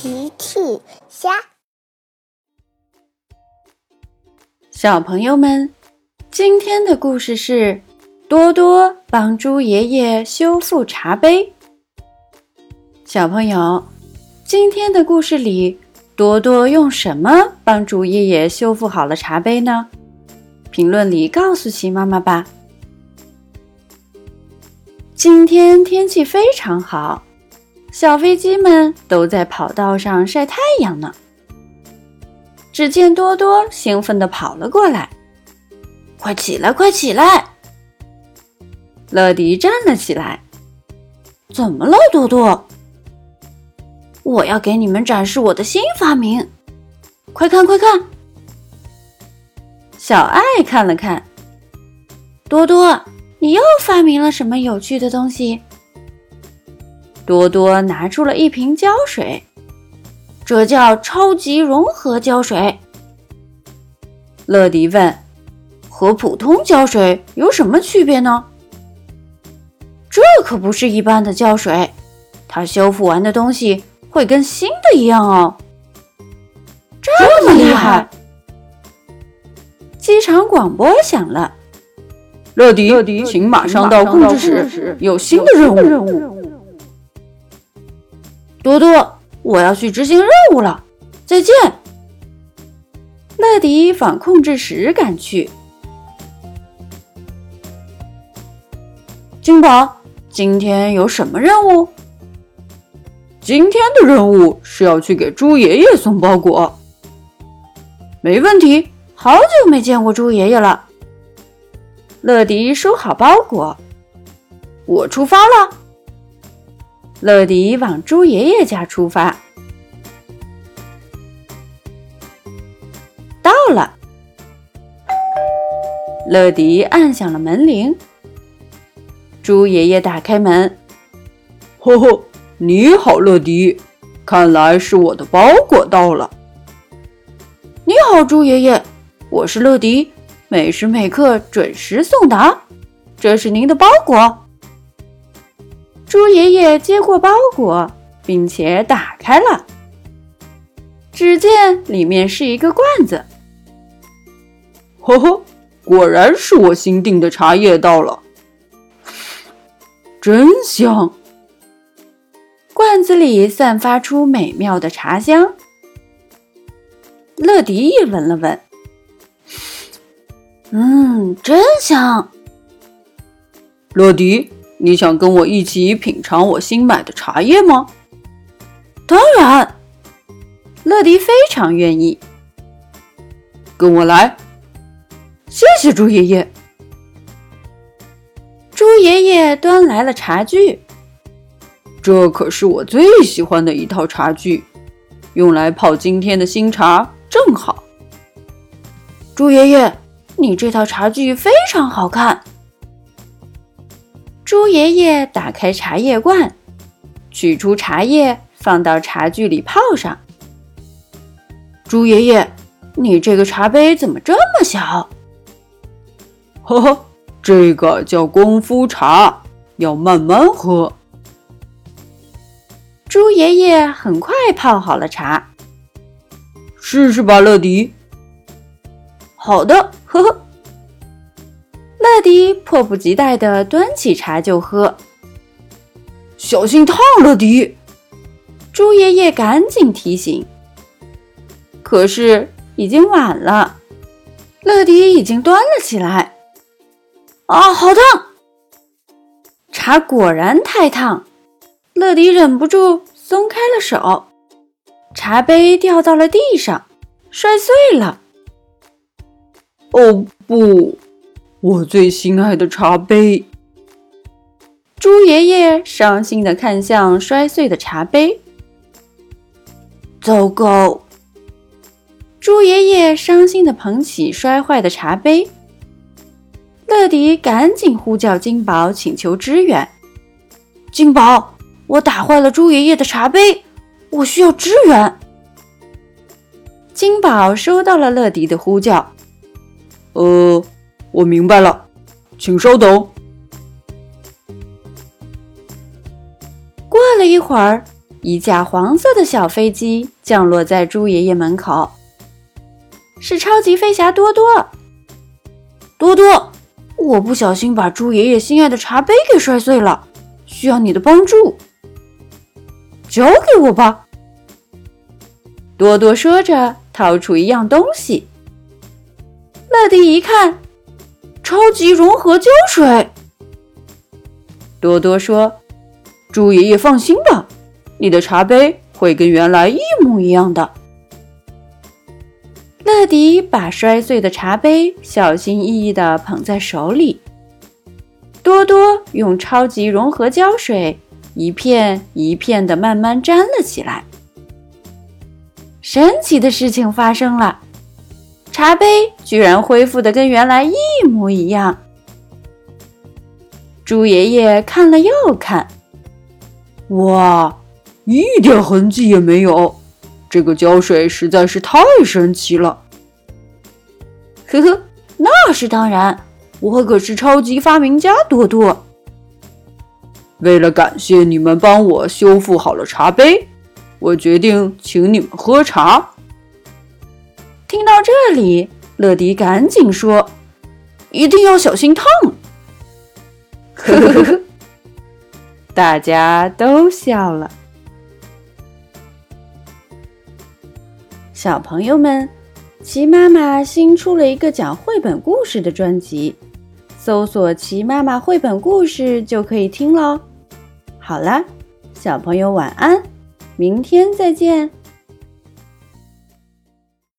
奇趣虾，小朋友们，今天的故事是多多帮猪爷爷修复茶杯。小朋友，今天的故事里，多多用什么帮猪爷爷修复好了茶杯呢？评论里告诉奇妈妈吧。今天天气非常好。小飞机们都在跑道上晒太阳呢。只见多多兴奋地跑了过来，“快起来，快起来！”乐迪站了起来，“怎么了，多多？”“我要给你们展示我的新发明，快看，快看！”小爱看了看，“多多，你又发明了什么有趣的东西？”多多拿出了一瓶胶水，这叫超级融合胶水。乐迪问：“和普通胶水有什么区别呢？”这可不是一般的胶水，它修复完的东西会跟新的一样哦。这么厉害！机场广播响了：“乐迪，乐迪请马上到控制室，有新的任务。”多多，我要去执行任务了，再见。乐迪往控制室赶去。金宝，今天有什么任务？今天的任务是要去给猪爷爷送包裹。没问题，好久没见过猪爷爷了。乐迪收好包裹，我出发了。乐迪往猪爷爷家出发，到了。乐迪按响了门铃，猪爷爷打开门，呵呵，你好，乐迪，看来是我的包裹到了。你好，猪爷爷，我是乐迪，每时每刻准时送达，这是您的包裹。猪爷爷接过包裹，并且打开了，只见里面是一个罐子。呵呵，果然是我新订的茶叶到了，真香！罐子里散发出美妙的茶香。乐迪也闻了闻，嗯，真香。乐迪。你想跟我一起品尝我新买的茶叶吗？当然，乐迪非常愿意。跟我来，谢谢猪爷爷。猪爷爷端来了茶具，这可是我最喜欢的一套茶具，用来泡今天的新茶正好。猪爷爷，你这套茶具非常好看。猪爷爷打开茶叶罐，取出茶叶，放到茶具里泡上。猪爷爷，你这个茶杯怎么这么小？呵呵，这个叫功夫茶，要慢慢喝。猪爷爷很快泡好了茶，试试吧，乐迪。好的，呵呵。迪迫不及待地端起茶就喝，小心烫！乐迪，猪爷爷赶紧提醒。可是已经晚了，乐迪已经端了起来。啊，好烫！茶果然太烫，乐迪忍不住松开了手，茶杯掉到了地上，摔碎了。哦不！我最心爱的茶杯，猪爷爷伤心的看向摔碎的茶杯。糟糕！猪爷爷伤心的捧起摔坏的茶杯。乐迪赶紧呼叫金宝，请求支援。金宝，我打坏了猪爷爷的茶杯，我需要支援。金宝收到了乐迪的呼叫，呃。我明白了，请稍等。过了一会儿，一架黄色的小飞机降落在猪爷爷门口。是超级飞侠多多。多多，我不小心把猪爷爷心爱的茶杯给摔碎了，需要你的帮助。交给我吧。多多说着，掏出一样东西。乐迪一看，超级融合胶水。多多说：“猪爷爷放心吧，你的茶杯会跟原来一模一样的。”乐迪把摔碎的茶杯小心翼翼地捧在手里。多多用超级融合胶水一片一片地慢慢粘了起来。神奇的事情发生了，茶杯居然恢复的跟原来一模一样。猪爷爷看了又看，哇，一点痕迹也没有。这个胶水实在是太神奇了，呵呵，那是当然，我可是超级发明家多多。为了感谢你们帮我修复好了茶杯，我决定请你们喝茶。听到这里，乐迪赶紧说：“一定要小心烫。”呵呵呵，大家都笑了。小朋友们，齐妈妈新出了一个讲绘本故事的专辑，搜索“齐妈妈绘本故事”就可以听喽。好了，小朋友晚安，明天再见。